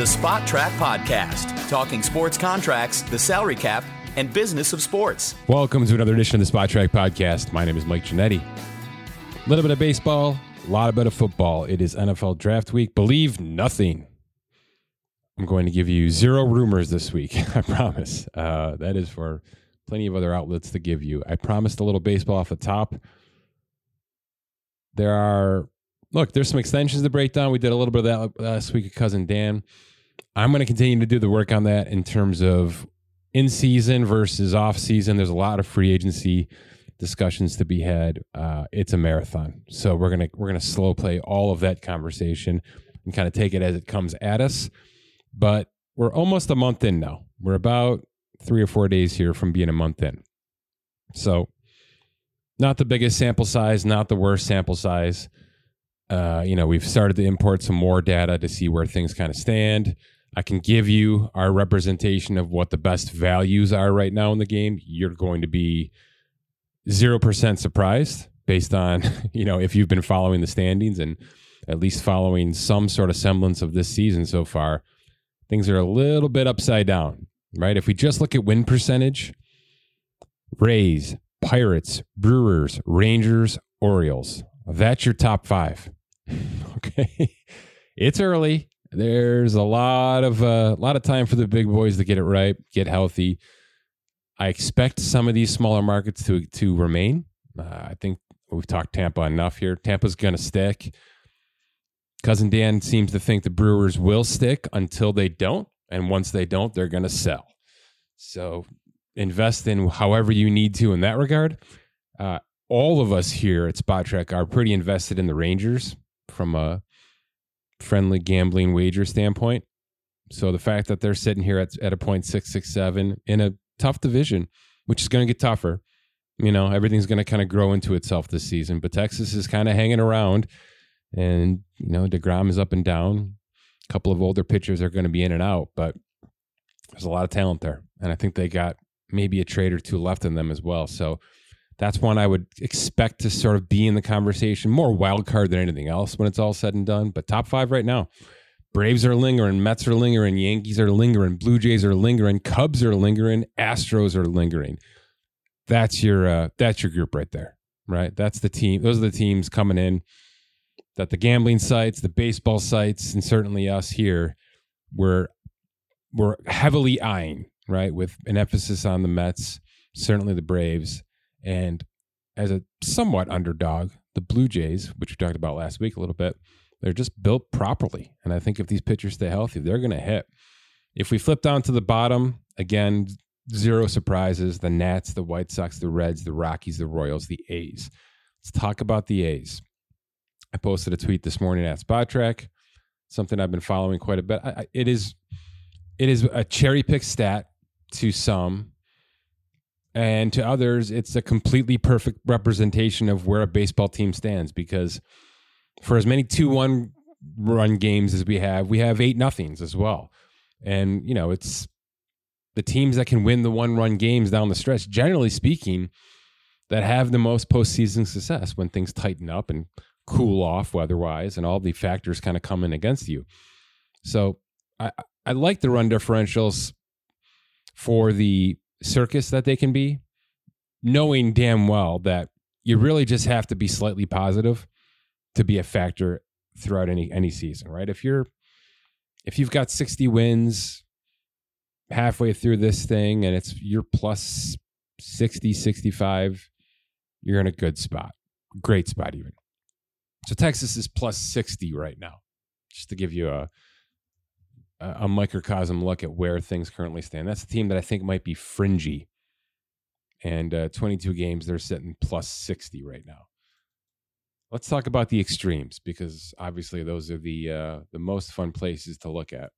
the Spotrac Podcast, talking sports contracts, the salary cap, and business of sports. Welcome to another edition of the Spotrac Podcast. My name is Mike Ginnitti. A little bit of baseball, a lot of bit of football. It is NFL Draft Week. Believe nothing. I'm going to give you zero rumors this week. I promise. Uh, that is for plenty of other outlets to give you. I promised a little baseball off the top. There are, look, there's some extensions to break down. We did a little bit of that last week with Cousin Dan. I'm going to continue to do the work on that in terms of in season versus off season. There's a lot of free agency discussions to be had. Uh, it's a marathon, so we're gonna we're gonna slow play all of that conversation and kind of take it as it comes at us. But we're almost a month in now. We're about three or four days here from being a month in. So, not the biggest sample size, not the worst sample size. Uh, you know, we've started to import some more data to see where things kind of stand. I can give you our representation of what the best values are right now in the game. You're going to be 0% surprised based on, you know, if you've been following the standings and at least following some sort of semblance of this season so far, things are a little bit upside down, right? If we just look at win percentage, Rays, Pirates, Brewers, Rangers, Orioles, that's your top five. okay. It's early. There's a lot of a uh, lot of time for the big boys to get it right, get healthy. I expect some of these smaller markets to to remain. Uh, I think we've talked Tampa enough here. Tampa's going to stick. Cousin Dan seems to think the Brewers will stick until they don't, and once they don't, they're going to sell. So invest in however you need to in that regard. Uh, all of us here at Spotrac are pretty invested in the Rangers from a friendly gambling wager standpoint. So the fact that they're sitting here at, at a point six six seven in a tough division, which is going to get tougher. You know, everything's going to kind of grow into itself this season. But Texas is kind of hanging around, and you know Degrom is up and down. A couple of older pitchers are going to be in and out, but there's a lot of talent there, and I think they got maybe a trade or two left in them as well. So that's one I would expect to sort of be in the conversation, more wild card than anything else when it's all said and done. But top five right now. Braves are lingering, Mets are lingering, Yankees are lingering, Blue Jays are lingering, Cubs are lingering, Astros are lingering. That's your uh, that's your group right there, right? That's the team. Those are the teams coming in that the gambling sites, the baseball sites, and certainly us here, we're we're heavily eyeing, right, with an emphasis on the Mets, certainly the Braves, and as a somewhat underdog, the Blue Jays, which we talked about last week a little bit they're just built properly. And I think if these pitchers stay healthy, they're going to hit. If we flip down to the bottom, again, zero surprises the Nats, the White Sox, the Reds, the Rockies, the Royals, the A's. Let's talk about the A's. I posted a tweet this morning at Spotrac, something I've been following quite a bit. I, it is it is a cherry pick stat to some, and to others, it's a completely perfect representation of where a baseball team stands because – for as many two one run games as we have, we have eight nothings as well. And you know, it's the teams that can win the one run games down the stretch, generally speaking, that have the most postseason success when things tighten up and cool off weather wise, and all the factors kind of come in against you. So I I like the run differentials for the circus that they can be, knowing damn well that you really just have to be slightly positive to be a factor throughout any any season, right? If you're if you've got 60 wins halfway through this thing and it's you're plus 60 65 you're in a good spot great spot even so texas is plus 60 right now just to give you a a microcosm look at where things currently stand that's a team that i think might be fringy and uh, 22 games they're sitting plus 60 right now Let's talk about the extremes because obviously those are the uh, the most fun places to look at.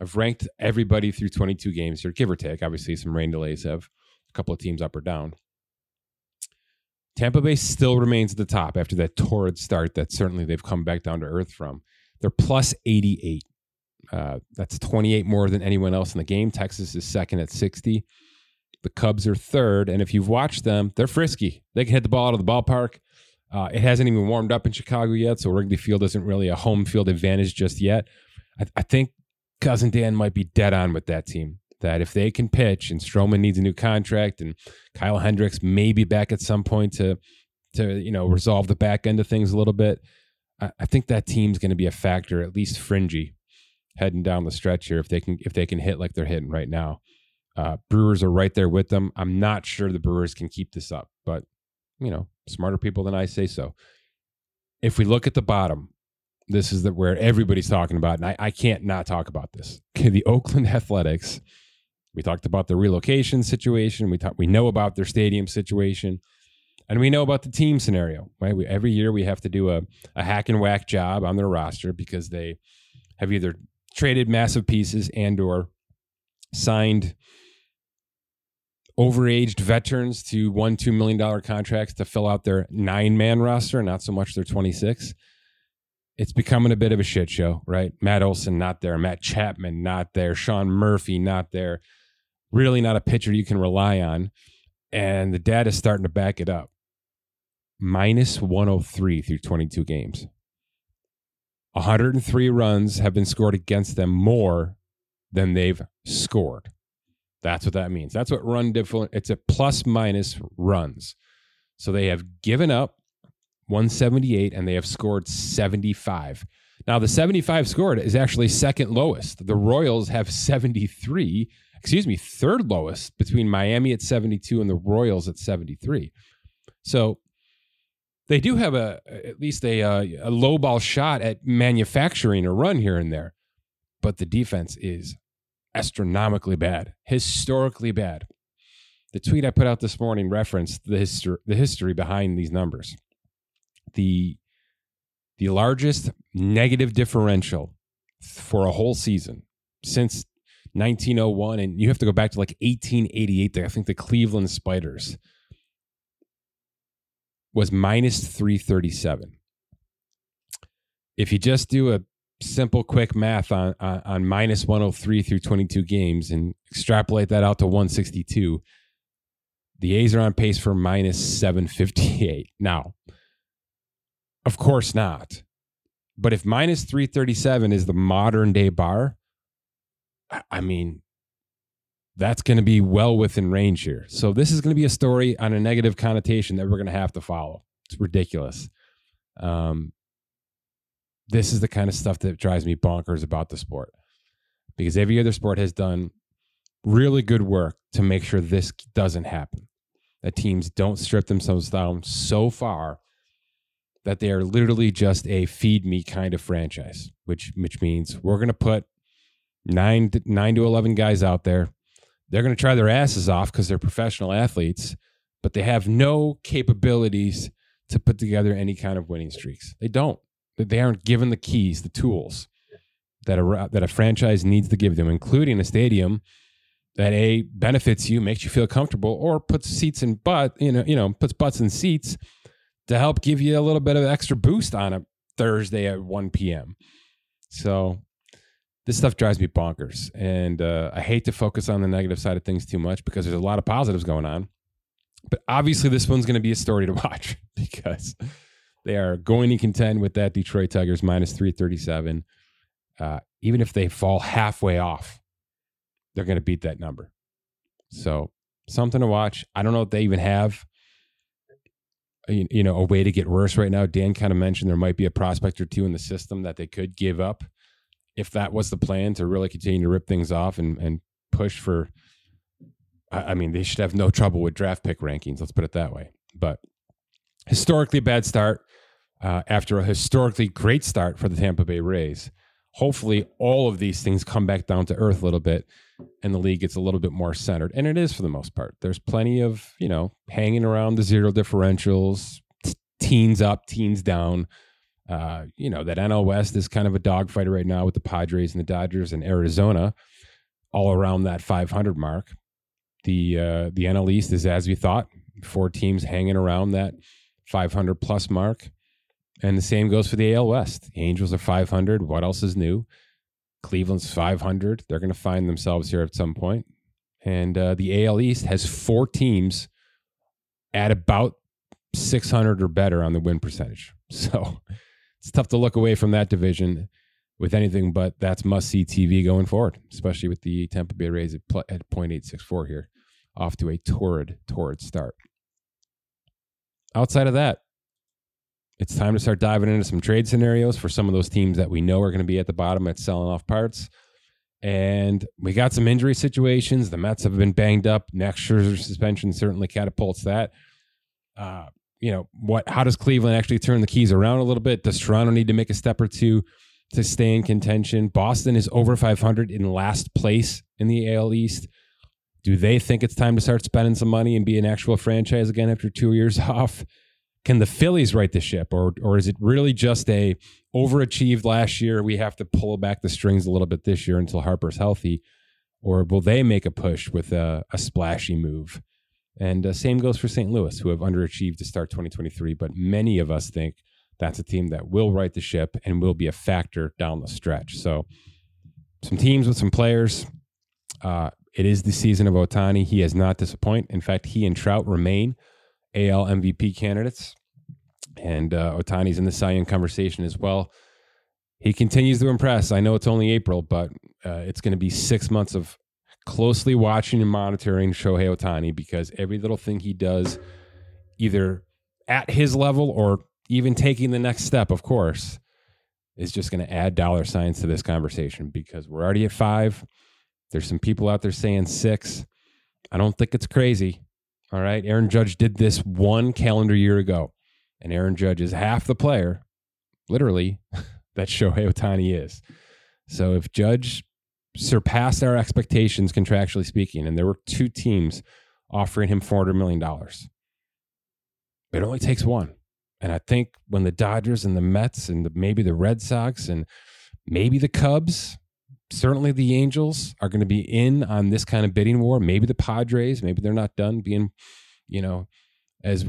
I've ranked everybody through 22 games here, give or take. Obviously, some rain delays have a couple of teams up or down. Tampa Bay still remains at the top after that torrid start that certainly they've come back down to earth from. They're plus 88. Uh, that's 28 more than anyone else in the game. Texas is second at 60. The Cubs are third. And if you've watched them, they're frisky. They can hit the ball out of the ballpark. Uh, it hasn't even warmed up in Chicago yet, so Wrigley Field isn't really a home field advantage just yet. I, I think cousin Dan might be dead on with that team. That if they can pitch and Stroman needs a new contract and Kyle Hendricks may be back at some point to to you know resolve the back end of things a little bit, I, I think that team's going to be a factor, at least fringy, heading down the stretch here if they can if they can hit like they're hitting right now. Uh, Brewers are right there with them. I'm not sure the Brewers can keep this up, but you know, smarter people than I say so. If we look at the bottom, this is the, where everybody's talking about, and I, I can't not talk about this. Okay, the Oakland Athletics. We talked about the relocation situation. We talk, we know about their stadium situation, and we know about the team scenario. Right, we, every year we have to do a, a hack and whack job on their roster because they have either traded massive pieces and or signed overaged veterans to one two million dollar contracts to fill out their nine man roster, not so much their twenty six it's becoming a bit of a shit show, right? Matt Olson not there, Matt Chapman not there, Sean Murphy not there. Really not a pitcher you can rely on. And the data is starting to back it up. Minus 103 through 22 games. 103 runs have been scored against them more than they've scored. That's what that means. That's what run different. It's a plus minus runs. So they have given up 178, and they have scored 75. Now, the 75 scored is actually second lowest. The Royals have 73, excuse me, third lowest between Miami at 72 and the Royals at 73. So they do have a at least a, uh, a, low ball shot at manufacturing a run here and there, but the defense is astronomically bad, historically bad. The tweet I put out this morning referenced the history the history behind these numbers the the largest negative differential for a whole season since 1901 and you have to go back to like 1888 i think the cleveland spiders was minus 337 if you just do a simple quick math on, on, on minus 103 through 22 games and extrapolate that out to 162 the a's are on pace for minus 758 now of course not. But if minus 337 is the modern day bar, I mean, that's going to be well within range here. So this is going to be a story on a negative connotation that we're going to have to follow. It's ridiculous. Um, this is the kind of stuff that drives me bonkers about the sport because every other sport has done really good work to make sure this doesn't happen. That teams don't strip themselves down so far that they are literally just a feed me kind of franchise, which which means we're going to put nine to, nine to eleven guys out there. They're going to try their asses off because they're professional athletes, but they have no capabilities to put together any kind of winning streaks. They don't. They aren't given the keys, the tools that a that a franchise needs to give them, including a stadium that a benefits you, makes you feel comfortable, or puts seats in butt, you know, you know, puts butts in seats to help give you a little bit of extra boost on a Thursday at 1 p.m. So this stuff drives me bonkers. And uh, I hate to focus on the negative side of things too much because there's a lot of positives going on. But obviously, this one's going to be a story to watch because they are going to contend with that Detroit Tigers minus 337. Uh, even if they fall halfway off, they're going to beat that number. So, something to watch. I don't know if they even have you know a way to get worse right now. Dan kind of mentioned there might be a prospect or two in the system that they could give up if that was the plan to really continue to rip things off and and push for. I mean, they should have no trouble with draft pick rankings. Let's put it that way. But historically bad start uh, after a historically great start for the Tampa Bay Rays. Hopefully, all of these things come back down to earth a little bit and the league gets a little bit more centered. And it is for the most part. There's plenty of, you know, hanging around the zero differentials, teens up, teens down. Uh, you know, that NL West is kind of a dogfight right now with the Padres and the Dodgers and Arizona all around that 500 mark. The uh, the NL East is as we thought, four teams hanging around that 500 plus mark. And the same goes for the AL West. The Angels are 500. What else is new? Cleveland's 500. They're going to find themselves here at some point. And uh, the AL East has four teams at about 600 or better on the win percentage. So it's tough to look away from that division. with anything but that's must see TV going forward, especially with the Tampa Bay Rays at, pl- at 0.864 here, off to a torrid, torrid start. Outside of that, it's time to start diving into some trade scenarios for some of those teams that we know are going to be at the bottom at selling off parts. And we got some injury situations. The Mets have been banged up. Next year's suspension certainly catapults that. Uh, you know what? How does Cleveland actually turn the keys around a little bit? Does Toronto need to make a step or two to stay in contention? Boston is over 500 in last place in the AL East. Do they think it's time to start spending some money and be an actual franchise again after two years off? Can the Phillies right the ship, or or is it really just a overachieved last year? We have to pull back the strings a little bit this year until Harper's healthy, or will they make a push with a, a splashy move? And uh, same goes for St. Louis, who have underachieved to start 2023. But many of us think that's a team that will right the ship and will be a factor down the stretch. So, some teams with some players. Uh, it is the season of Ohtani. He has not disappointed. In fact, he and Trout remain AL MVP candidates. And uh, Ohtani's in the Cy Young conversation as well. He continues to impress. I know it's only April, but uh, it's going to be six months of closely watching and monitoring Shohei Ohtani because every little thing he does, either at his level or even taking the next step, of course, is just going to add dollar signs to this conversation because we're already at five. There's some people out there saying six. I don't think it's crazy. All right. Aaron Judge did this one calendar year ago, and Aaron Judge is half the player, literally, that Shohei Ohtani is. So if Judge surpassed our expectations contractually speaking, and there were two teams offering him $400 million, it only takes one. And I think when the Dodgers and the Mets and the, maybe the Red Sox and maybe the Cubs, certainly the Angels are going to be in on this kind of bidding war. Maybe the Padres, maybe they're not done being, you know, as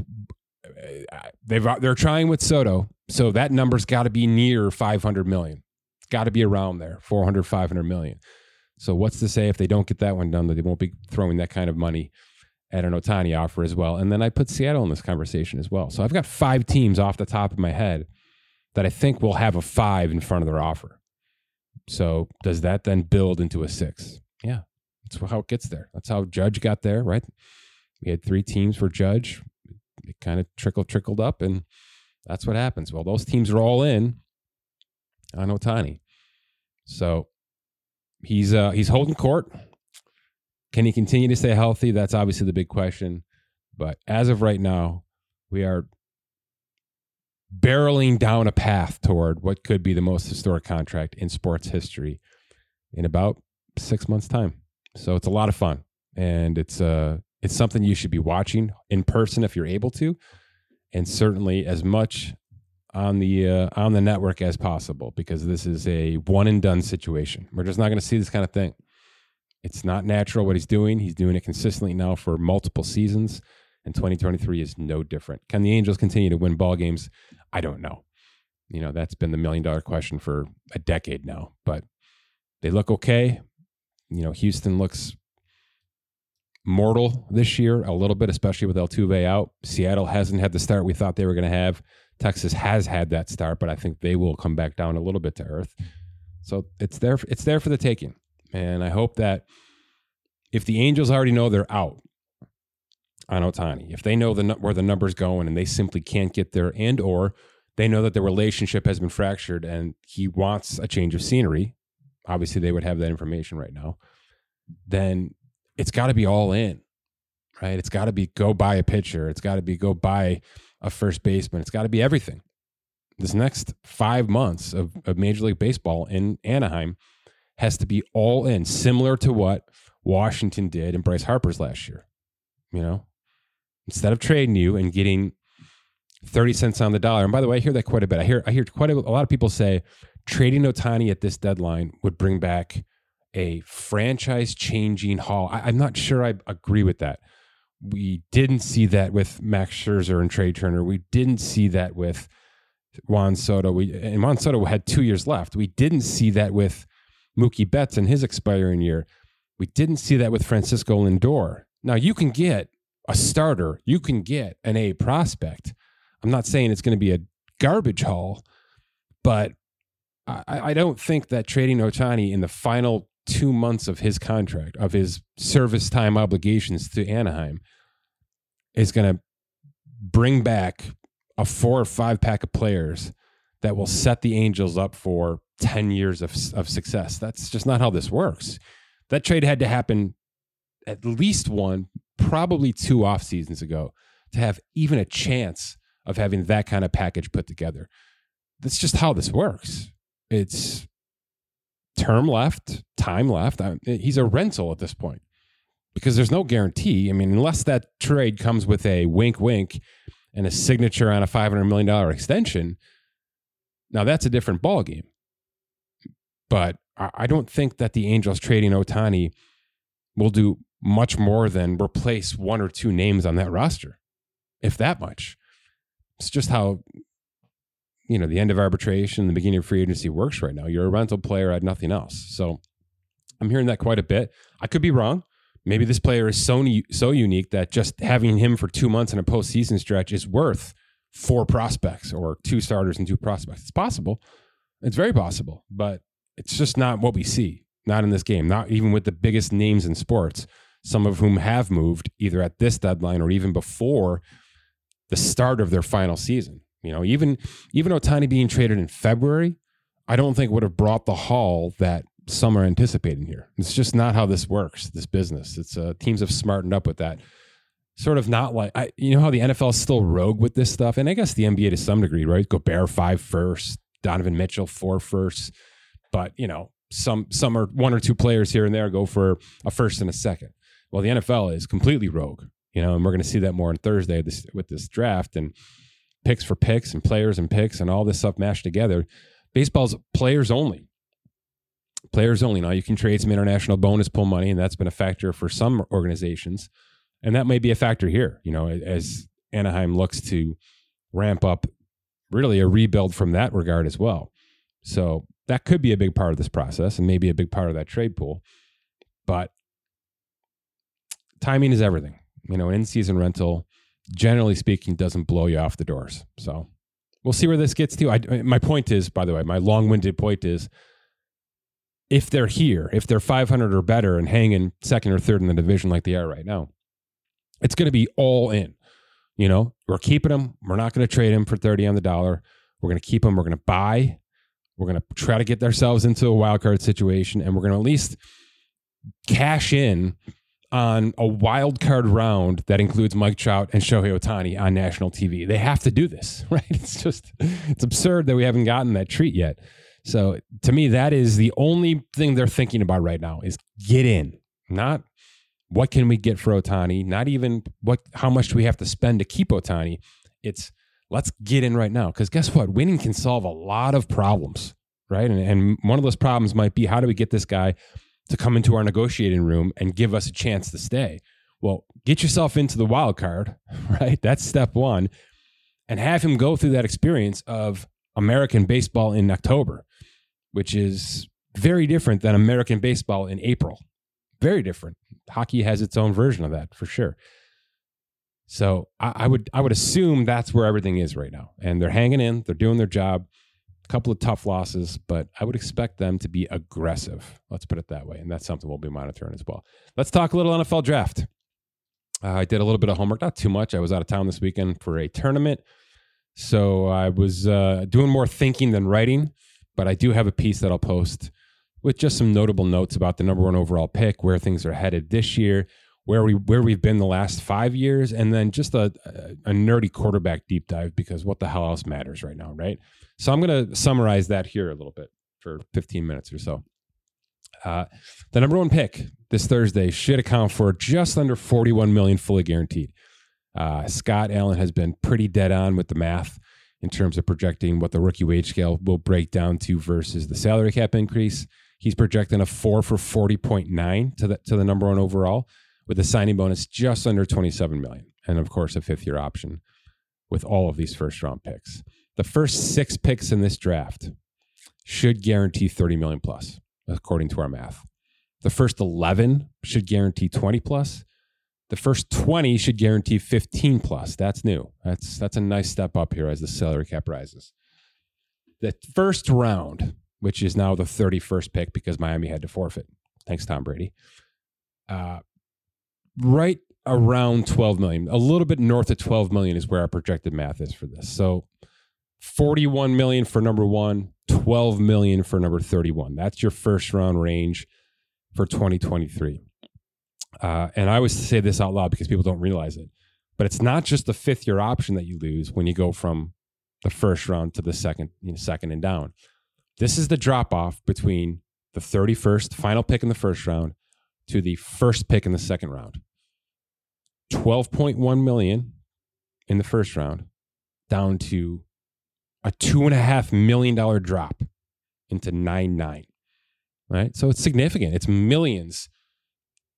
uh, they've they're trying with Soto, so that number's got to be near 500 million. It's got to be around there, 400, 500 million. So what's to say if they don't get that one done that they won't be throwing that kind of money at an Ohtani offer as well? And then I put Seattle in this conversation as well. So I've got five teams off the top of my head that I think will have a five in front of their offer. So does that then build into a six? Yeah, that's how it gets there. That's how Judge got there, right? We had three teams for Judge. It kind of trickled, trickled up, and that's what happens. Well, those teams are all in on Ohtani. So he's uh, he's holding court. Can he continue to stay healthy? That's obviously the big question. But as of right now, we are barreling down a path toward what could be the most historic contract in sports history in about six months' time. So it's a lot of fun, and it's uh it's something you should be watching in person if you're able to, and certainly as much on the uh, on the network as possible because this is a one and done situation. We're just not going to see this kind of thing. It's not natural what he's doing. He's doing it consistently now for multiple seasons, and 2023 is no different. Can the Angels continue to win ball games? I don't know. You know, that's been the million dollar question for a decade now, but they look okay. You know, Houston looks mortal this year a little bit, especially with Altuve out. Seattle hasn't had the start we thought they were going to have. Texas has had that start, but I think they will come back down a little bit to earth. So it's there. It's there for the taking, and I hope that if the Angels already know they're out on Ohtani, if they know the where the numbers going and they simply can't get there, and or they know that the relationship has been fractured and he wants a change of scenery, obviously they would have that information right now. Then it's got to be all in, right? It's got to be go buy a pitcher. It's got to be go buy a first baseman. It's got to be everything. This next five months of, of Major League Baseball in Anaheim has to be all in, similar to what Washington did in Bryce Harper's last year. You know, instead of trading you and getting 30 cents on the dollar. And by the way, I hear that quite a bit. I hear I hear quite a, a lot of people say trading Ohtani at this deadline would bring back a franchise changing haul. I, I'm not sure I agree with that. We didn't see that with Max Scherzer and Trea Turner. We didn't see that with Juan Soto. We and Juan Soto had two years left. We didn't see that with Mookie Betts in his expiring year. We didn't see that with Francisco Lindor. Now you can get a starter. You can get an A prospect. I'm not saying it's going to be a garbage haul, but I, I don't think that trading Ohtani in the final two months of his contract, of his service time obligations to Anaheim, is going to bring back a four or five pack of players that will set the Angels up for 10 years of, of success. That's just not how this works. That trade had to happen at least one, probably two off seasons ago to have even a chance of having that kind of package put together. That's just how this works. It's term left, time left. He's a rental at this point because there's no guarantee. I mean, unless that trade comes with a wink, wink, and a signature on a $500 million extension, now that's a different ballgame. But I don't think that the Angels trading Ohtani will do much more than replace one or two names on that roster, if that much. It's just how you know the end of arbitration, the beginning of free agency works right now. You're a rental player at nothing else. So I'm hearing that quite a bit. I could be wrong. Maybe this player is so so unique that just having him for two months in a postseason stretch is worth four prospects or two starters and two prospects. It's possible. It's very possible, but it's just not what we see. Not in this game. Not even with the biggest names in sports. Some of whom have moved either at this deadline or even before the start of their final season. You know, even even Ohtani being traded in February, I don't think would have brought the haul that some are anticipating here. It's just not how this works. This business. It's uh, teams have smartened up with that. Sort of not like I, you know how the NFL is still rogue with this stuff, and I guess the NBA to some degree, right? Gobert five first, Donovan Mitchell four first, but you know some some are one or two players here and there go for a first and a second. Well, the NFL is completely rogue, you know, and we're going to see that more on Thursday this, with this draft and picks for picks and players and picks and all this stuff mashed together. Baseball's players only. Players only. Now you can trade some international bonus pool money, and that's been a factor for some organizations, and that may be a factor here. You know, as Anaheim looks to ramp up, really a rebuild from that regard as well. So that could be a big part of this process, and maybe a big part of that trade pool. But timing is everything. You know, in season rental generally speaking, doesn't blow you off the doors. So we'll see where this gets to. I, my point is, by the way, my long winded point is if they're here, if they're 500 or better and hanging second or third in the division like they are right now, it's going to be all in. You know, we're keeping them. We're not going to trade him for 30 on the dollar. We're going to keep him. We're going to buy. We're going to try to get ourselves into a wild card situation, and we're going to at least cash in on a wild card round that includes Mike Trout and Shohei Ohtani on national TV. They have to do this, right? It's just it's absurd that we haven't gotten that treat yet. So to me, that is the only thing they're thinking about right now is get in, not what can we get for Ohtani, not even what how much do we have to spend to keep Ohtani. It's let's get in right now because guess what? Winning can solve a lot of problems, right? And, and one of those problems might be how do we get this guy to come into our negotiating room and give us a chance to stay. Well, get yourself into the wild card, right? That's step one. And have him go through that experience of American baseball in October, which is very different than American baseball in April. Very different. Hockey has its own version of that for sure. So I, I would I would assume that's where everything is right now. And they're hanging in, they're doing their job couple of tough losses, but I would expect them to be aggressive. Let's put it that way. And that's something we'll be monitoring as well. Let's talk a little NFL draft. Uh, I did a little bit of homework, not too much. I was out of town this weekend for a tournament. So I was uh, doing more thinking than writing, but I do have a piece that I'll post with just some notable notes about the number one overall pick, where things are headed this year, where we where we've been the last five years, and then just a, a, a nerdy quarterback deep dive because what the hell else matters right now, right? So I'm going to summarize that here a little bit for 15 minutes or so. Uh, the number one pick this Thursday should account for just under 41 million fully guaranteed. Uh, Scott Allen has been pretty dead on with the math in terms of projecting what the rookie wage scale will break down to versus the salary cap increase. He's projecting a four for 40.9 to the, to the number one overall with a signing bonus just under 27 million. And of course, a fifth year option with all of these first round picks. The first six picks in this draft should guarantee 30 million plus, according to our math. The first 11 should guarantee 20 plus. The first 20 should guarantee 15 plus. That's new. That's that's a nice step up here as the salary cap rises. The first round which is now the 31st pick because Miami had to forfeit. Thanks, Tom Brady. Uh, right around 12 million, a little bit north of 12 million is where our projected math is for this. So 41 million for number one, 12 million for number 31. That's your first round range for 2023. Uh, and I always say this out loud because people don't realize it. But it's not just the fifth year option that you lose when you go from the first round to the second, you know, second and down. This is the drop off between the 31st final pick in the first round to the first pick in the second round. 12.1 million in the first round down to a two and a half million dollar drop into nine nine. Right. So it's significant. It's millions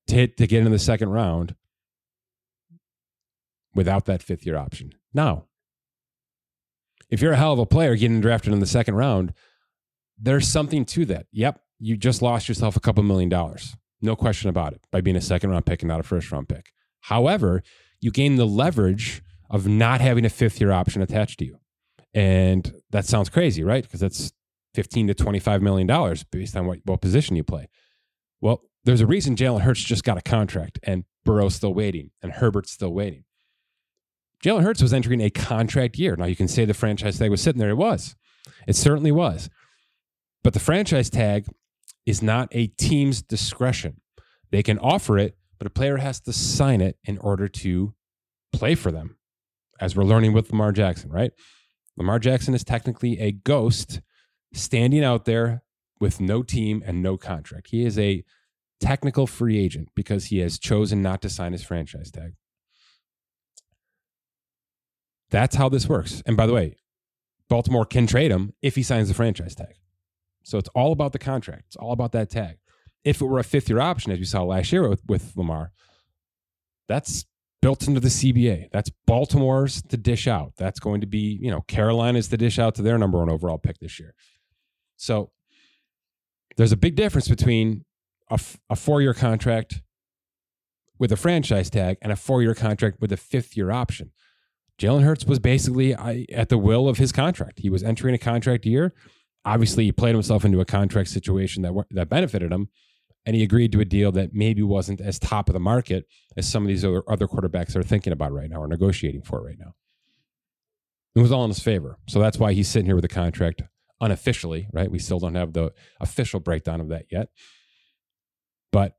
to hit to get into the second round without that fifth year option. Now, if you're a hell of a player getting drafted in the second round, there's something to that. Yep, you just lost yourself a couple million dollars. No question about it by being a second round pick and not a first round pick. However, you gain the leverage of not having a fifth year option attached to you. And that sounds crazy, right? Because that's 15 to 25 million dollars based on what, what position you play. Well, there's a reason Jalen Hurts just got a contract and Burrow's still waiting and Herbert's still waiting. Jalen Hurts was entering a contract year. Now you can say the franchise tag was sitting there. It was. It certainly was. But the franchise tag is not a team's discretion. They can offer it, but a player has to sign it in order to play for them, as we're learning with Lamar Jackson, right? Lamar Jackson is technically a ghost standing out there with no team and no contract. He is a technical free agent because he has chosen not to sign his franchise tag. That's how this works. And by the way, Baltimore can trade him if he signs the franchise tag. So it's all about the contract. It's all about that tag. If it were a fifth year option, as we saw last year with, with Lamar, that's built into the CBA. That's Baltimore's to dish out. That's going to be, you know, Carolina's to dish out to their number one overall pick this year. So there's a big difference between a, a four year contract with a franchise tag and a four year contract with a fifth year option. Jalen Hurts was basically at the will of his contract. He was entering a contract year. Obviously, he played himself into a contract situation that that benefited him, and he agreed to a deal that maybe wasn't as top of the market as some of these other, other quarterbacks are thinking about right now or negotiating for right now. It was all in his favor, so that's why he's sitting here with a contract unofficially. Right? We still don't have the official breakdown of that yet, but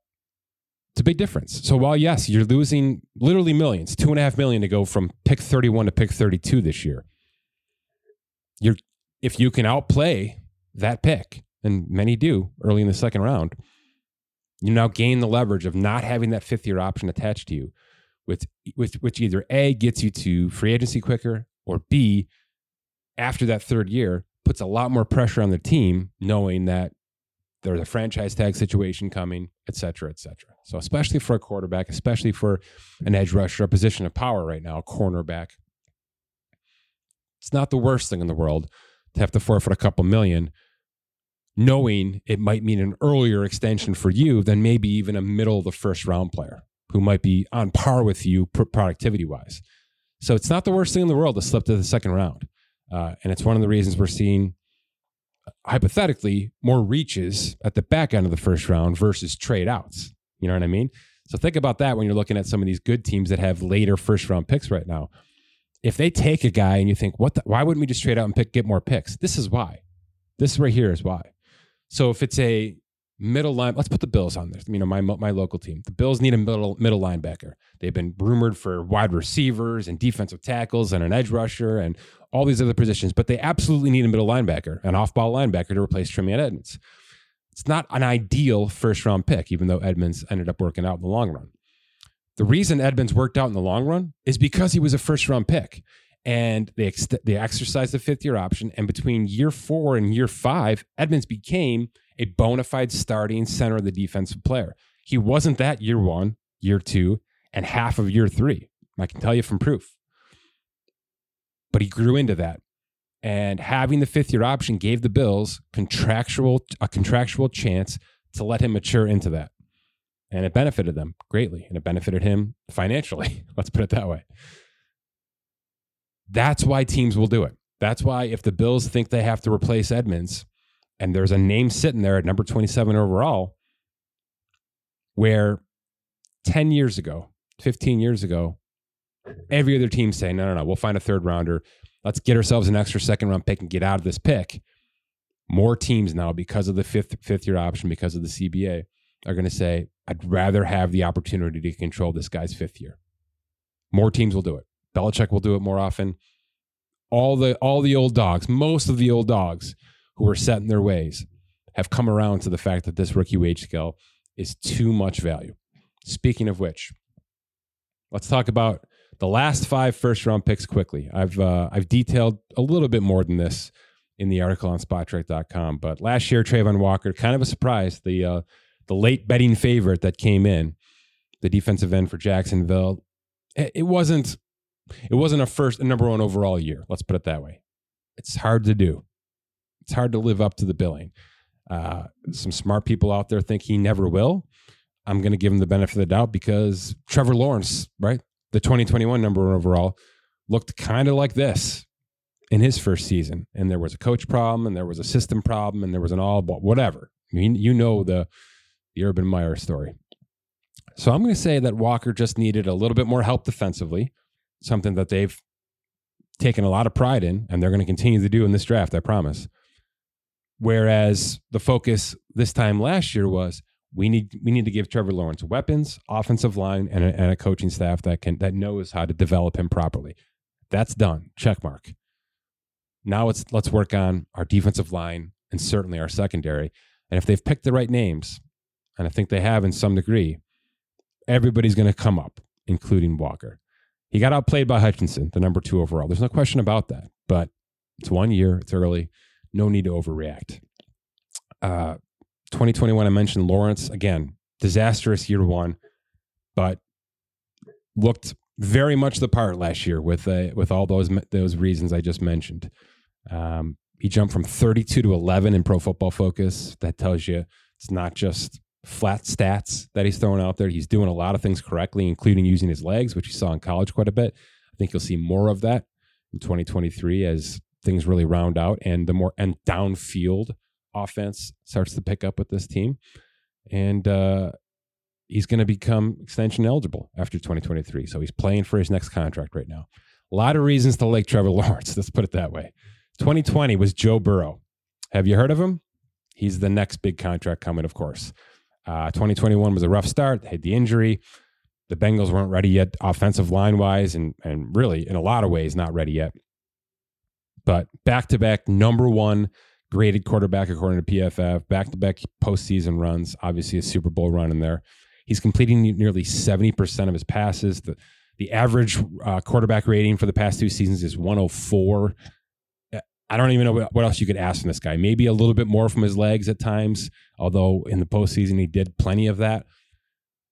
it's a big difference. So while yes, you're losing literally millions, two and a half million to go from pick 31 to pick 32 this year. You're if you can outplay that pick, and many do early in the second round, you now gain the leverage of not having that fifth year option attached to you, which, which, which either A gets you to free agency quicker, or B, after that third year, puts a lot more pressure on the team knowing that there's a franchise tag situation coming, et cetera, et cetera. So, especially for a quarterback, especially for an edge rusher, a position of power right now, a cornerback, it's not the worst thing in the world to have to forfeit a couple million, knowing it might mean an earlier extension for you than maybe even a middle of the first round player who might be on par with you productivity wise. So, it's not the worst thing in the world to slip to the second round. Uh, and it's one of the reasons we're seeing hypothetically more reaches at the back end of the first round versus trade outs. You know what I mean? So think about that when you're looking at some of these good teams that have later first round picks right now. If they take a guy and you think, what? The, why wouldn't we just trade out and pick get more picks? This is why. This right here is why. So if it's a middle line. Let's put the Bills on there. You know, my my local team. The Bills need a middle middle linebacker. They've been rumored for wide receivers and defensive tackles and an edge rusher and all these other positions, but they absolutely need a middle linebacker, an off ball linebacker to replace Tremaine Edmunds. It's not an ideal first round pick, even though Edmunds ended up working out in the long run. The reason Edmunds worked out in the long run is because he was a first round pick and they ex- they exercised the fifth year option. And between year four and year five, Edmunds became a bona fide starting center of the defensive player. He wasn't that year one, year two, and half of year three. I can tell you from proof. But he grew into that. And having the fifth year option gave the Bills contractual a contractual chance to let him mature into that. And it benefited them greatly. And it benefited him financially. Let's put it that way. That's why teams will do it. That's why if the Bills think they have to replace Edmunds And there's a name sitting there at number 27 overall where 10 years ago, 15 years ago, every other team saying, no, no, no, we'll find a third rounder. Let's get ourselves an extra second round pick and get out of this pick. More teams now, because of the fifth fifth year option, because of the CBA, are going to say, I'd rather have the opportunity to control this guy's fifth year. More teams will do it. Belichick will do it more often. All the all the old dogs, most of the old dogs who were set in their ways, have come around to the fact that this rookie wage scale is too much value. Speaking of which, let's talk about the last five first round picks quickly. I've uh, I've detailed a little bit more than this in the article on Spotrac.com. But last year, Travon Walker, kind of a surprise, the uh, the late betting favorite that came in, the defensive end for Jacksonville. It wasn't it wasn't a first a number one overall year. Let's put it that way. It's hard to do. It's hard to live up to the billing. Uh, some smart people out there think he never will. I'm going to give him the benefit of the doubt because Trevor Lawrence, right, the 2021 number one overall, looked kind of like this in his first season. And there was a coach problem, and there was a system problem, and there was an all whatever. I mean, you know the the Urban Meyer story. So I'm going to say that Walker just needed a little bit more help defensively, something that they've taken a lot of pride in, and they're going to continue to do in this draft, I promise. Whereas the focus this time last year was we need we need to give Trevor Lawrence weapons, offensive line, and a, and a coaching staff that can that knows how to develop him properly. That's done. Check mark. Now it's let's work on our defensive line and certainly our secondary. And if they've picked the right names, and I think they have in some degree, everybody's going to come up, including Walker. He got outplayed by Hutchinson, the number two overall. There's no question about that. But it's one year, it's early. No need to overreact. Uh, 2021, I mentioned Lawrence. Again, disastrous year one, but looked very much the part last year with uh, with all those those reasons I just mentioned. Um, he jumped from 32 to 11 in Pro Football Focus. That tells you it's not just flat stats that he's throwing out there. He's doing a lot of things correctly, including using his legs, which you saw in college quite a bit. I think you'll see more of that in 2023 as things really round out and the more and downfield offense starts to pick up with this team. And uh, he's going to become extension eligible after 2023. So he's playing for his next contract right now. A lot of reasons to like Trevor Lawrence. Let's put it that way. 2020 was Joe Burrow. Have you heard of him? He's the next big contract coming, of course. Uh, 2021 was a rough start. They had the injury. The Bengals weren't ready yet, offensive line wise, and and really in a lot of ways not ready yet. But back to back number one graded quarterback according to PFF. Back to back postseason runs. Obviously a Super Bowl run in there. He's completing nearly 70% of his passes. The the average uh, quarterback rating for the past two seasons is 104. I don't even know what else you could ask from this guy. Maybe a little bit more from his legs at times, although in the postseason he did plenty of that.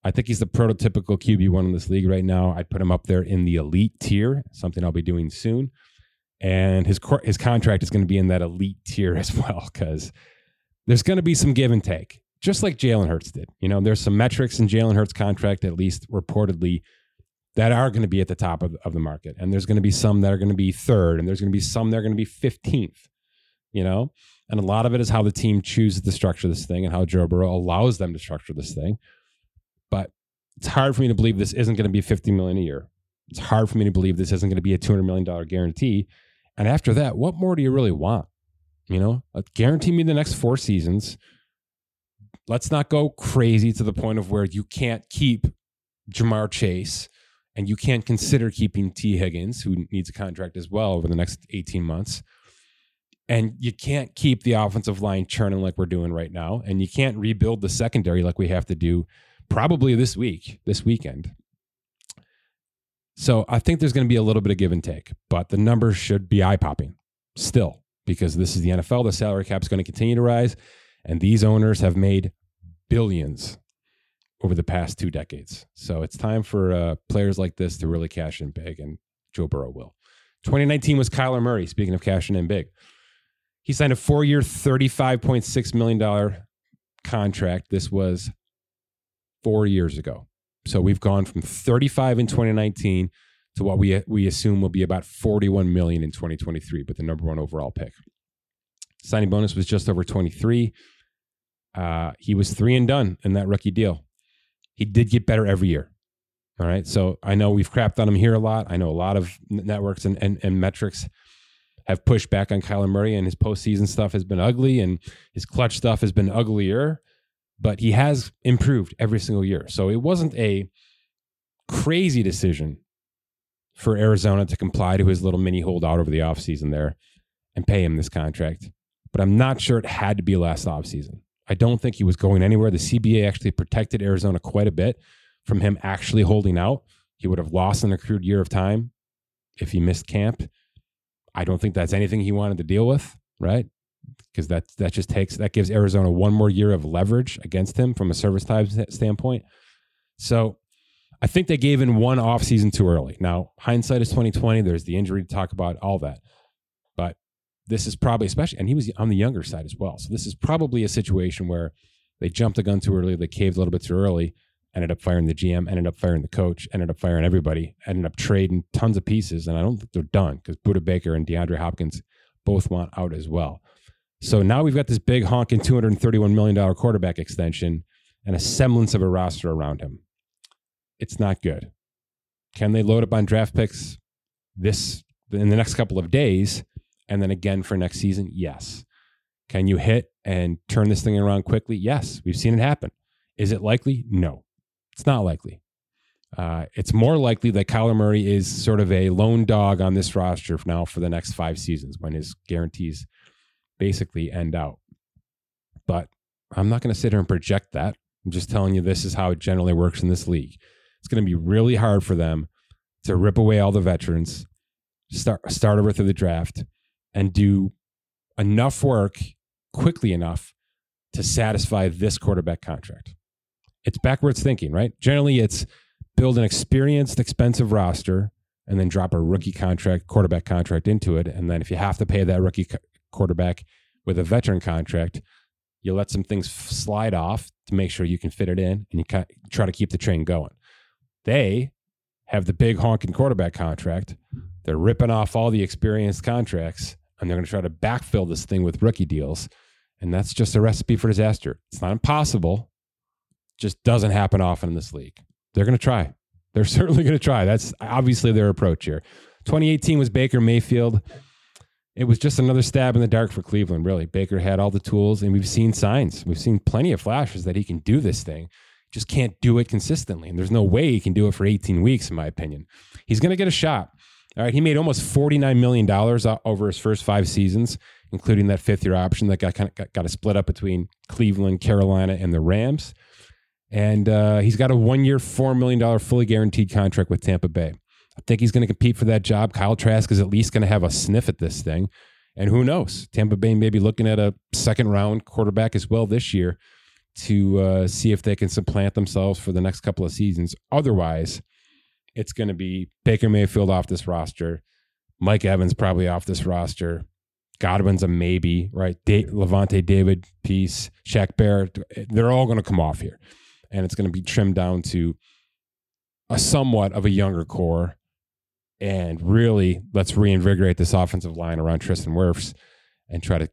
I think he's the prototypical QB one in this league right now. I'd put him up there in the elite tier, something I'll be doing soon. And his his contract is going to be in that elite tier as well because there's going to be some give and take, just like Jalen Hurts did. You know, there's some metrics in Jalen Hurts' contract, at least reportedly, that are going to be at the top of, of the market. And there's going to be some that are going to be third, and there's going to be some that are going to be 15th, you know? And a lot of it is how the team chooses to structure this thing and how Joe Burrow allows them to structure this thing. But it's hard for me to believe this isn't going to be 50 million a year. It's hard for me to believe this isn't going to be a $200 million guarantee. And after that, what more do you really want? You know, uh, guarantee me the next four seasons. Let's not go crazy to the point of where you can't keep Ja'Marr Chase and you can't consider keeping Tee Higgins, who needs a contract as well over the next 18 months. And you can't keep the offensive line churning like we're doing right now. And you can't rebuild the secondary like we have to do probably this week, this weekend. So I think there's going to be a little bit of give and take, but the numbers should be eye popping still because this is the NFL. The salary cap is going to continue to rise. And these owners have made billions over the past two decades. So it's time for uh, players like this to really cash in big, and Joe Burrow will. 2019 was Kyler Murray, speaking of cashing in big. He signed a four year, $35.6 million contract. This was four years ago. So we've gone from 35 in 2019 to what we we assume will be about 41 million in 2023 but the number one overall pick. Signing bonus was just over 23. Uh, he was three and done in that rookie deal. He did get better every year. All right. So I know we've crapped on him here a lot. I know a lot of networks and, and, and metrics have pushed back on Kyler Murray, and his postseason stuff has been ugly, and his clutch stuff has been uglier. But he has improved every single year. So it wasn't a crazy decision for Arizona to comply to his little mini holdout over the offseason there and pay him this contract. But I'm not sure it had to be last offseason. I don't think he was going anywhere. The CBA actually protected Arizona quite a bit from him actually holding out. He would have lost an accrued year of time if he missed camp. I don't think that's anything he wanted to deal with, right? Because that that just takes that gives Arizona one more year of leverage against him from a service time standpoint. So I think they gave in one offseason too early. Now, hindsight is 2020. There's the injury to talk about, all that. This is probably especially and he was on the younger side as well. So this is probably a situation where they jumped the gun too early, they caved a little bit too early, ended up firing the GM, ended up firing the coach, ended up firing everybody, ended up trading tons of pieces. And I don't think they're done because Budda Baker and DeAndre Hopkins both want out as well. So now we've got this big honking $231 million quarterback extension and a semblance of a roster around him. It's not good. Can they load up on draft picks this in the next couple of days and then again for next season? Yes. Can you hit and turn this thing around quickly? Yes. We've seen it happen. Is it likely? No. It's not likely. Uh, it's more likely that Kyler Murray is sort of a lone dog on this roster now for the next five seasons when his guarantees basically end out. But I'm not going to sit here and project that. I'm just telling you this is how it generally works in this league. It's going to be really hard for them to rip away all the veterans, start start over through the draft, and do enough work quickly enough to satisfy this quarterback contract it's backwards thinking, right? Generally, it's build an experienced, expensive roster and then drop a rookie contract, quarterback contract into it. And then if you have to pay that rookie quarterback with a veteran contract, you let some things slide off to make sure you can fit it in and you try to keep the train going. They have the big honking quarterback contract. They're ripping off all the experienced contracts and they're going to try to backfill this thing with rookie deals. And that's just a recipe for disaster. It's not impossible just doesn't happen often in this league. They're going to try. They're certainly going to try. That's obviously their approach here. 2018 was Baker Mayfield. It was just another stab in the dark for Cleveland, really. Baker had all the tools, and we've seen signs. We've seen plenty of flashes that he can do this thing. Just can't do it consistently. And there's no way he can do it for 18 weeks, in my opinion. He's going to get a shot. All right. He made almost $49 million over his first five seasons, including that fifth year option that got kind of got, got a split up between Cleveland, Carolina, and the Rams and uh, he's got a one-year, four million dollar fully guaranteed contract with Tampa Bay. I think he's going to compete for that job. Kyle Trask is at least going to have a sniff at this thing, and who knows? Tampa Bay may be looking at a second-round quarterback as well this year to uh, see if they can supplant themselves for the next couple of seasons. Otherwise, it's going to be Baker Mayfield off this roster, Mike Evans probably off this roster. Godwin's a maybe, right? Da- Lavonte David piece, Shaq Barrett, they're all going to come off here and it's going to be trimmed down to a somewhat of a younger core. And really, let's reinvigorate this offensive line around Tristan Wirfs and try to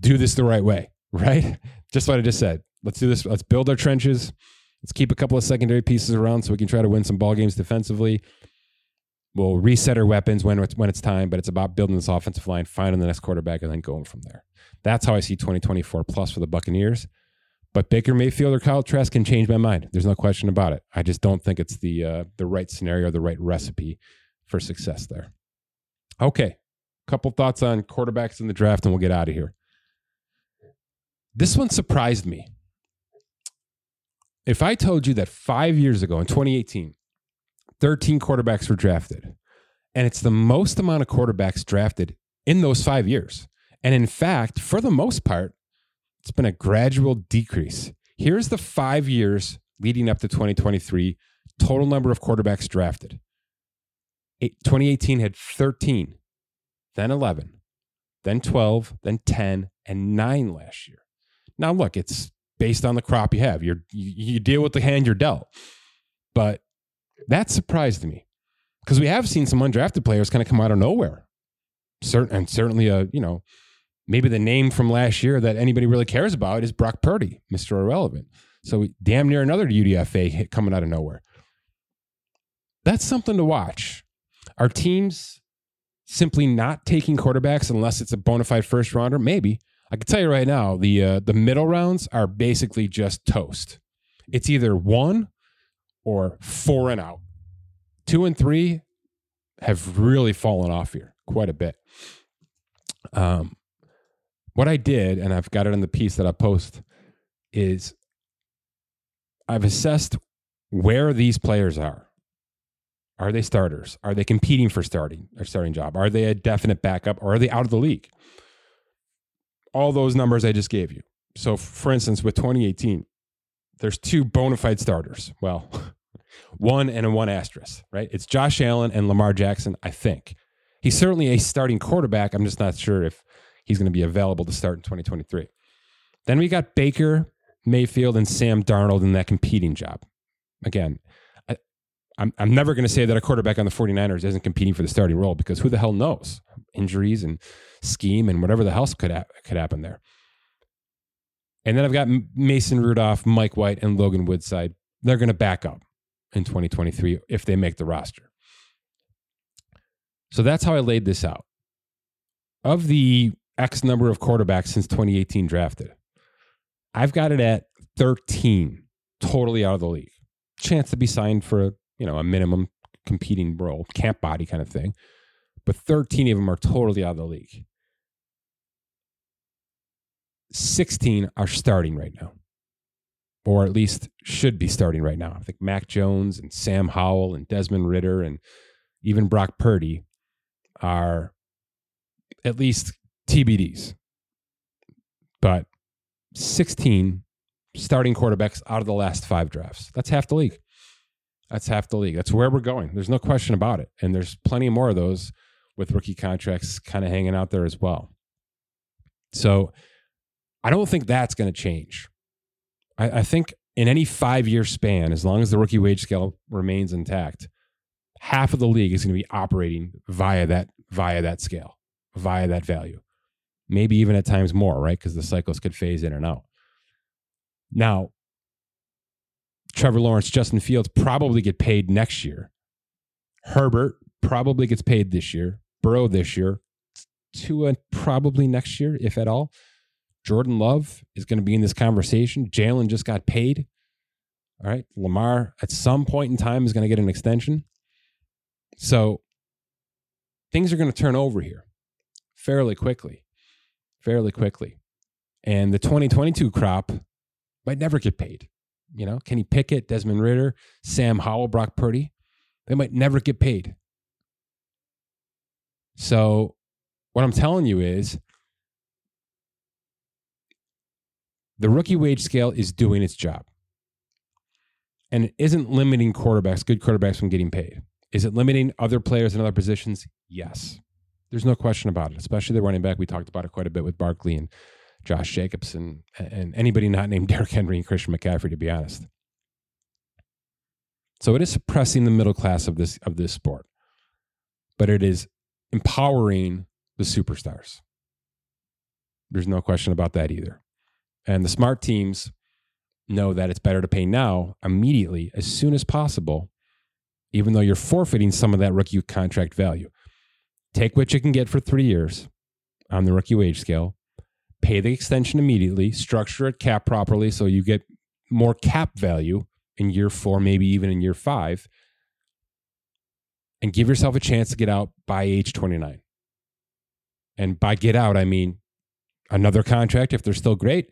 do this the right way, right? Just what I just said. Let's do this. Let's build our trenches. Let's keep a couple of secondary pieces around so we can try to win some ball games defensively. We'll reset our weapons when it's, when it's time, but it's about building this offensive line, finding the next quarterback, and then going from there. That's how I see 2024 plus for the Buccaneers. But Baker Mayfield or Kyle Trask can change my mind. There's no question about it. I just don't think it's the uh, the right scenario, the right recipe for success there. Okay, couple thoughts on quarterbacks in the draft, and we'll get out of here. This one surprised me. If I told you that five years ago in 2018, 13 quarterbacks were drafted, and it's the most amount of quarterbacks drafted in those five years. And in fact, for the most part, it's been a gradual decrease. Here's the five years leading up to 2023 total number of quarterbacks drafted. 2018 had 13, then 11, then 12, then 10, and 9 last year. Now, look, it's based on the crop you have. You, you deal with the hand you're dealt. But that surprised me because we have seen some undrafted players kind of come out of nowhere. Certain, and certainly a, you know, maybe the name from last year that anybody really cares about is Brock Purdy, Mr. Irrelevant. So damn near another UDFA hit coming out of nowhere. That's something to watch. Are teams simply not taking quarterbacks unless it's a bona fide first rounder? Maybe. I can tell you right now, the uh, the middle rounds are basically just toast. It's either one or four and out. Two and three have really fallen off here quite a bit. Um, what I did, and I've got it in the piece that I post, is I've assessed where these players are. Are they starters? Are they competing for starting or starting job? Are they a definite backup or are they out of the league? All those numbers I just gave you. So, for instance, with 2018, there's two bona fide starters. Well, one and a one asterisk, right? It's Josh Allen and Lamar Jackson, I think. He's certainly a starting quarterback. I'm just not sure if he's going to be available to start in 2023. Then we got Baker, Mayfield, and Sam Darnold in that competing job. Again, I'm, I'm never going to say that a quarterback on the 49ers isn't competing for the starting role because who the hell knows? Injuries and scheme and whatever the hell could, ha- could happen there. And then I've got Mason Rudolph, Mike White, and Logan Woodside. They're going to back up in 2023 if they make the roster. So that's how I laid this out. Of the X number of quarterbacks since 2018 drafted, I've got it at 13 totally out of the league. Chance to be signed for a, you know, a minimum competing role, camp body kind of thing. But 13 of them are totally out of the league. 16 are starting right now, or at least should be starting right now. I think Mac Jones and Sam Howell and Desmond Ridder and even Brock Purdy are at least TBDs. But 16 starting quarterbacks out of the last five drafts. That's half the league. That's half the league. That's where we're going. There's no question about it. And there's plenty more of those with rookie contracts kind of hanging out there as well. So I don't think that's going to change. I, I think in any five year span, as long as the rookie wage scale remains intact, half of the league is going to be operating via that via that scale, via that value. Maybe even at times more, right? Because the cycles could phase in and out. Now, Trevor Lawrence, Justin Fields probably get paid next year. Herbert probably gets paid this year. Burrow this year. Tua probably next year, if at all. Jordan Love is going to be in this conversation. Jalen just got paid. All right. Lamar at some point in time is going to get an extension. So things are going to turn over here fairly quickly, fairly quickly. And the 2022 crop might never get paid. You know, Kenny Pickett, Desmond Ridder, Sam Howell, Brock Purdy, they might never get paid. So, what I'm telling you is the rookie wage scale is doing its job. And it isn't limiting quarterbacks, good quarterbacks, from getting paid. Is it limiting other players in other positions? Yes. There's no question about it, especially the running back. We talked about it quite a bit with Barkley and Josh Jacobs and, and anybody not named Derrick Henry and Christian McCaffrey, to be honest. So it is suppressing the middle class of this of this sport, but it is empowering the superstars. There's no question about that either. And the smart teams know that it's better to pay now immediately as soon as possible, even though you're forfeiting some of that rookie contract value. Take what you can get for three years on the rookie wage scale, pay the extension immediately, structure it cap properly so you get more cap value in year four, maybe even in year five, and give yourself a chance to get out by age 29. And by get out, I mean another contract if they're still great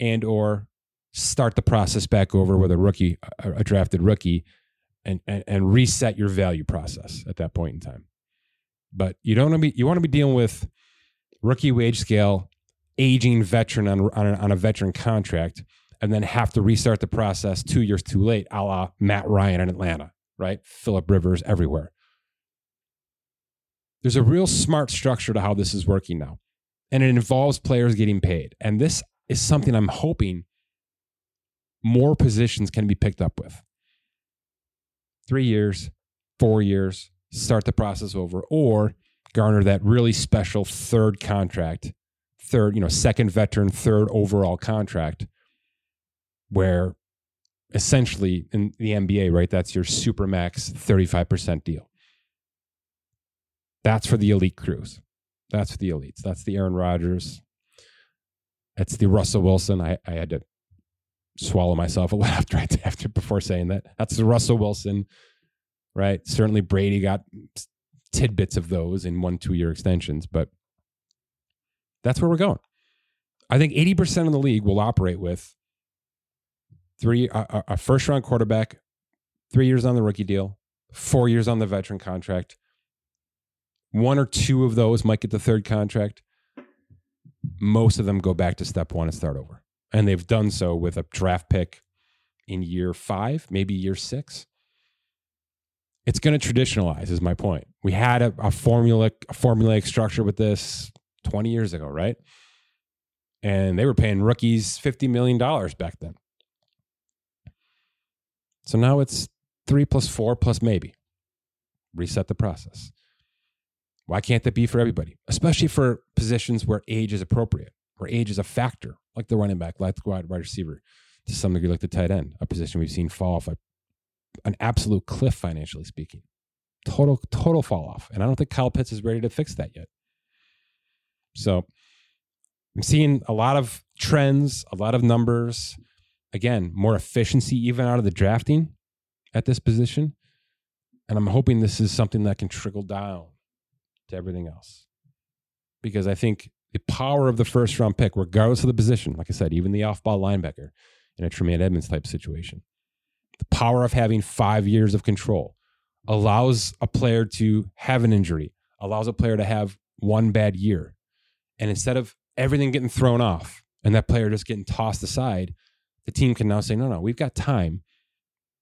and or start the process back over with a rookie, a drafted rookie, and, and, and reset your value process at that point in time. But you don't want to be you want to be dealing with rookie wage scale, aging veteran on on a, on a veteran contract, and then have to restart the process two years too late, a la Matt Ryan in Atlanta, right? Philip Rivers everywhere. There's a real smart structure to how this is working now. And it involves players getting paid. And this is something I'm hoping more positions can be picked up with. Three years, four years, start the process over, or garner that really special third contract third, you know, second veteran, third overall contract, where essentially in the NBA, right, that's your supermax 35% deal. That's for the elite crews. That's for the elites. That's the Aaron Rodgers. That's the Russell Wilson. I, I had to swallow myself a lot after after before saying that. That's the Russell Wilson, right? Certainly Brady got tidbits of those in one two year extensions, but that's where we're going. I think 80% of the league will operate with three a, a first round quarterback, three years on the rookie deal, four years on the veteran contract. One or two of those might get the third contract. Most of them go back to step one and start over. And they've done so with a draft pick in year five, maybe year six. It's going to traditionalize, is my point. We had a, a formula, a formulaic structure with this 20 years ago, right? And they were paying rookies $50 million back then. So now it's three plus four plus maybe. Reset the process. Why can't that be for everybody? Especially for positions where age is appropriate, where age is a factor, like the running back, like the wide receiver, to some degree, like the tight end, a position we've seen fall off a, an absolute cliff financially speaking. Total, total fall off. And I don't think Kyle Pitts is ready to fix that yet. So I'm seeing a lot of trends, a lot of numbers. Again, more efficiency even out of the drafting at this position. And I'm hoping this is something that can trickle down to everything else. Because I think the power of the first round pick, regardless of the position, like I said, even the off ball linebacker in a Tremaine Edmunds type situation, the power of having five years of control allows a player to have an injury, allows a player to have one bad year. And instead of everything getting thrown off and that player just getting tossed aside, the team can now say, no, no, we've got time.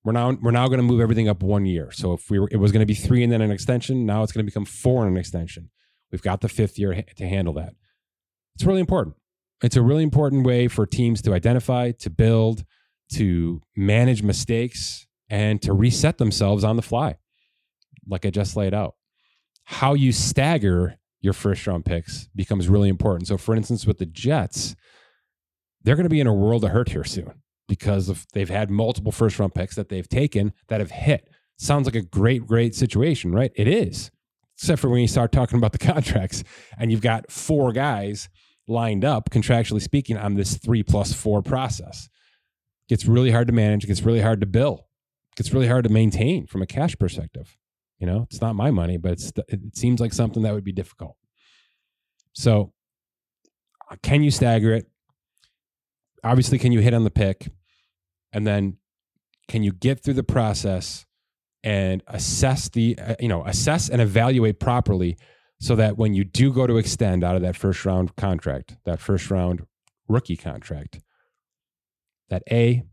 We're now we're now going to move everything up one year. So if we were, it was going to be three and then an extension, now it's going to become four and an extension. We've got the fifth year to handle that. It's really important. It's a really important way for teams to identify, to build, to manage mistakes, and to reset themselves on the fly, like I just laid out. How you stagger your first round picks becomes really important. So, for instance, with the Jets, they're going to be in a world of hurt here soon because of they've had multiple first round picks that they've taken that have hit. Sounds like a great, great situation, right? It is, except for when you start talking about the contracts and you've got four guys lined up, contractually speaking, on this three plus four process. It gets really hard to manage. It gets really hard to bill. Gets really hard to maintain from a cash perspective. You know, it's not my money, but it seems like something that would be difficult. So, uh, can you stagger it? Obviously, can you hit on the pick? And then can you get through the process and assess the, uh, you know, assess and evaluate properly so that when you do go to extend out of that first round contract, that first round rookie contract, that A,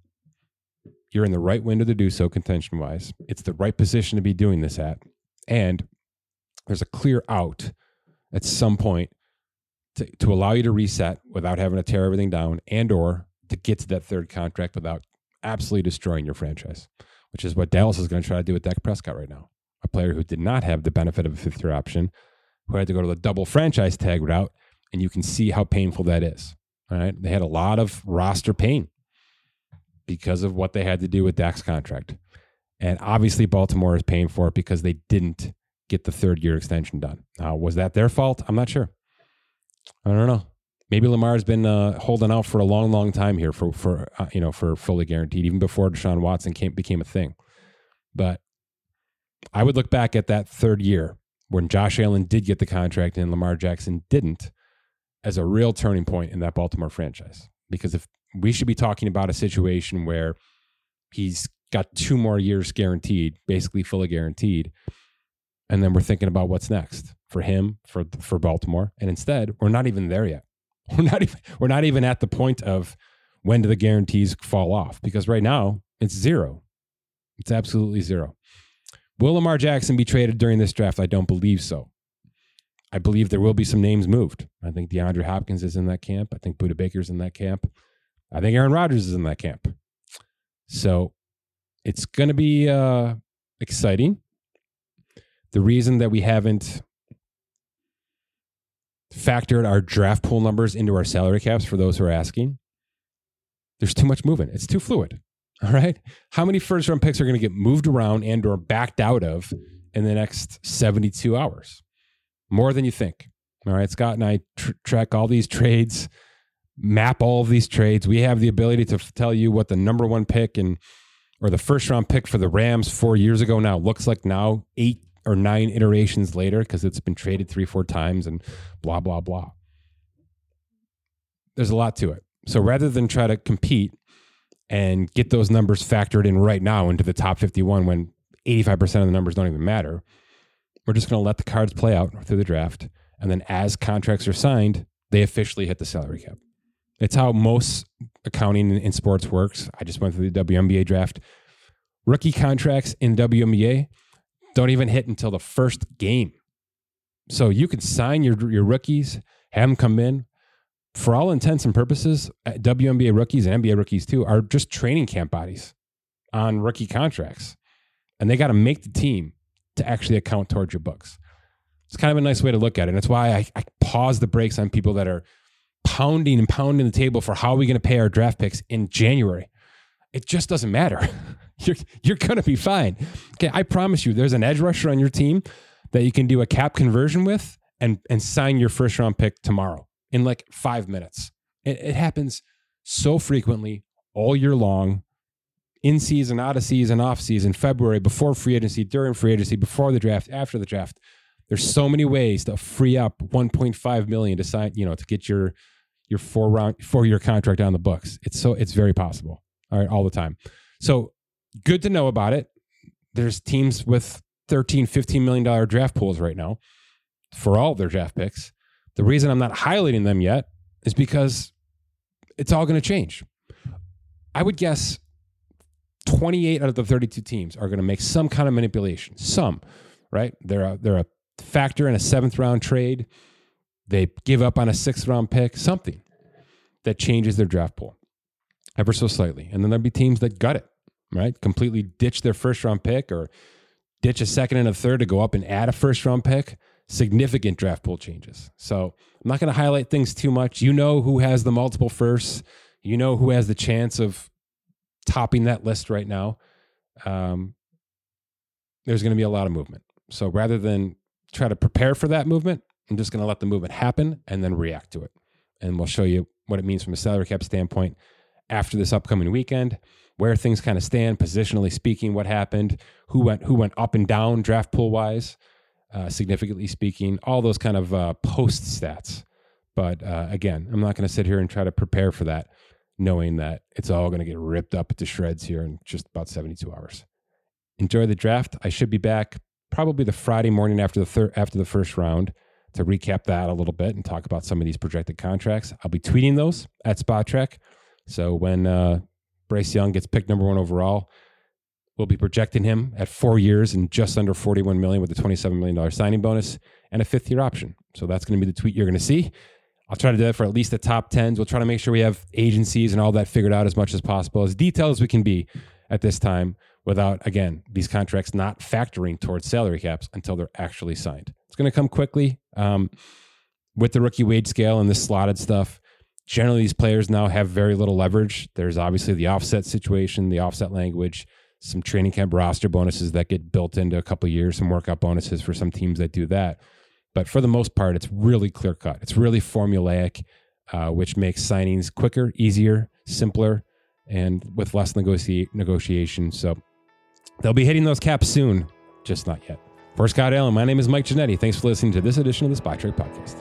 you're in the right window to do so contention wise. It's the right position to be doing this at. And there's a clear out at some point to, to allow you to reset without having to tear everything down and or to get to that third contract without absolutely destroying your franchise, which is what Dallas is going to try to do with Dak Prescott right now. A player who did not have the benefit of a fifth year option, who had to go to the double franchise tag route, and you can see how painful that is. All right. They had a lot of roster pain because of what they had to do with Dak's contract. And obviously, Baltimore is paying for it because they didn't get the third year extension done. Was that their fault? I'm not sure. I don't know. Maybe Lamar's been uh, holding out for a long, long time here for for uh, you know for fully guaranteed, even before Deshaun Watson came became a thing. But I would look back at that third year when Josh Allen did get the contract and Lamar Jackson didn't as a real turning point in that Baltimore franchise. Because if we should be talking about a situation where he's got two more years guaranteed, basically fully guaranteed, and then we're thinking about what's next for him for for Baltimore. And instead, we're not even there yet. We're not even we're not even at the point of when do the guarantees fall off because right now it's zero. It's absolutely zero. Will Lamar Jackson be traded during this draft? I don't believe so. I believe there will be some names moved. I think DeAndre Hopkins is in that camp. I think Budda Baker's in that camp. I think Aaron Rodgers is in that camp. So it's going to be uh, exciting. The reason that we haven't factored our draft pool numbers into our salary caps for those who are asking, there's too much movement. It's too fluid. All right. How many first round picks are going to get moved around and or backed out of in the next 72 hours? More than you think. All right. Scott and I tr- track all these trades, map all of these trades. We have the ability to tell you what the number one pick and or the first round pick for the Rams four years ago now looks like now, eight or nine iterations later, because it's been traded three, four times and blah, blah, blah. There's a lot to it. So rather than try to compete and get those numbers factored in right now into the top 51 when 85% of the numbers don't even matter. We're just going to let the cards play out through the draft. And then as contracts are signed, they officially hit the salary cap. It's how most accounting in, sports works. I just went through the WNBA draft. Rookie contracts in WNBA don't even hit until the first game. So you can sign your, your rookies, have them come in, for all intents and purposes, uh, WNBA rookies and NBA rookies too are just training camp bodies on rookie contracts. And they got to make the team to actually account towards your books. It's kind of a nice way to look at it. And that's why I, I pause the brakes on people that are pounding and pounding the table for how are we going to pay our draft picks in January. It just doesn't matter. you're you're going to be fine. Okay, I promise you, there's an edge rusher on your team that you can do a cap conversion with and and sign your first round pick tomorrow in like five minutes. It, it happens so frequently all year long, in season, out of season, off season, February, before free agency, during free agency, before the draft, after the draft. There's so many ways to free up 1.5 million to sign, you know, to get your your four round four year contract on the books. It's so it's very possible. All right, all the time. So good to know about it. There's teams with 13, 15 million dollar draft pools right now for all their draft picks. The reason I'm not highlighting them yet is because it's all going to change. I would guess 28 out of the 32 teams are going to make some kind of manipulation. Some, right? They're a, they're a factor in a seventh round trade. They give up on a sixth round pick, something that changes their draft pool ever so slightly. And then there'll be teams that gut it, right? Completely ditch their first round pick or ditch a second and a third to go up and add a first round pick significant draft pool changes. So I'm not going to highlight things too much. You know who has the multiple firsts. You know who has the chance of topping that list right now. Um, there's going to be a lot of movement. So rather than try to prepare for that movement, I'm just going to let the movement happen and then react to it. And we'll show you what it means from a salary cap standpoint after this upcoming weekend, where things kind of stand positionally speaking, what happened, who went who went up and down draft pool wise uh, significantly speaking, all those kind of uh, post stats. But uh, again, I'm not going to sit here and try to prepare for that, knowing that it's all going to get ripped up to shreds here in just about 72 hours. Enjoy the draft. I should be back probably the Friday morning after the third after the first round to recap that a little bit and talk about some of these projected contracts. I'll be tweeting those at Spotrac. So when uh, Bryce Young gets picked number one overall, We'll be projecting him at four years and just under 41 million with a 27 million dollar signing bonus and a fifth year option. So that's going to be the tweet you're going to see. I'll try to do that for at least the top tens. We'll try to make sure we have agencies and all that figured out as much as possible, as detailed as we can be at this time, without again these contracts not factoring towards salary caps until they're actually signed. It's going to come quickly um, with the rookie wage scale and this slotted stuff. Generally, these players now have very little leverage. There's obviously the offset situation, the offset language some training camp roster bonuses that get built into a couple years, some workout bonuses for some teams that do that. But for the most part, it's really clear cut. It's really formulaic, uh, which makes signings quicker, easier, simpler, and with less negotiate negotiation. So they'll be hitting those caps soon, just not yet. For Scott Allen, my name is Mike Ginnitti. Thanks for listening to this edition of the Spotrac Podcast.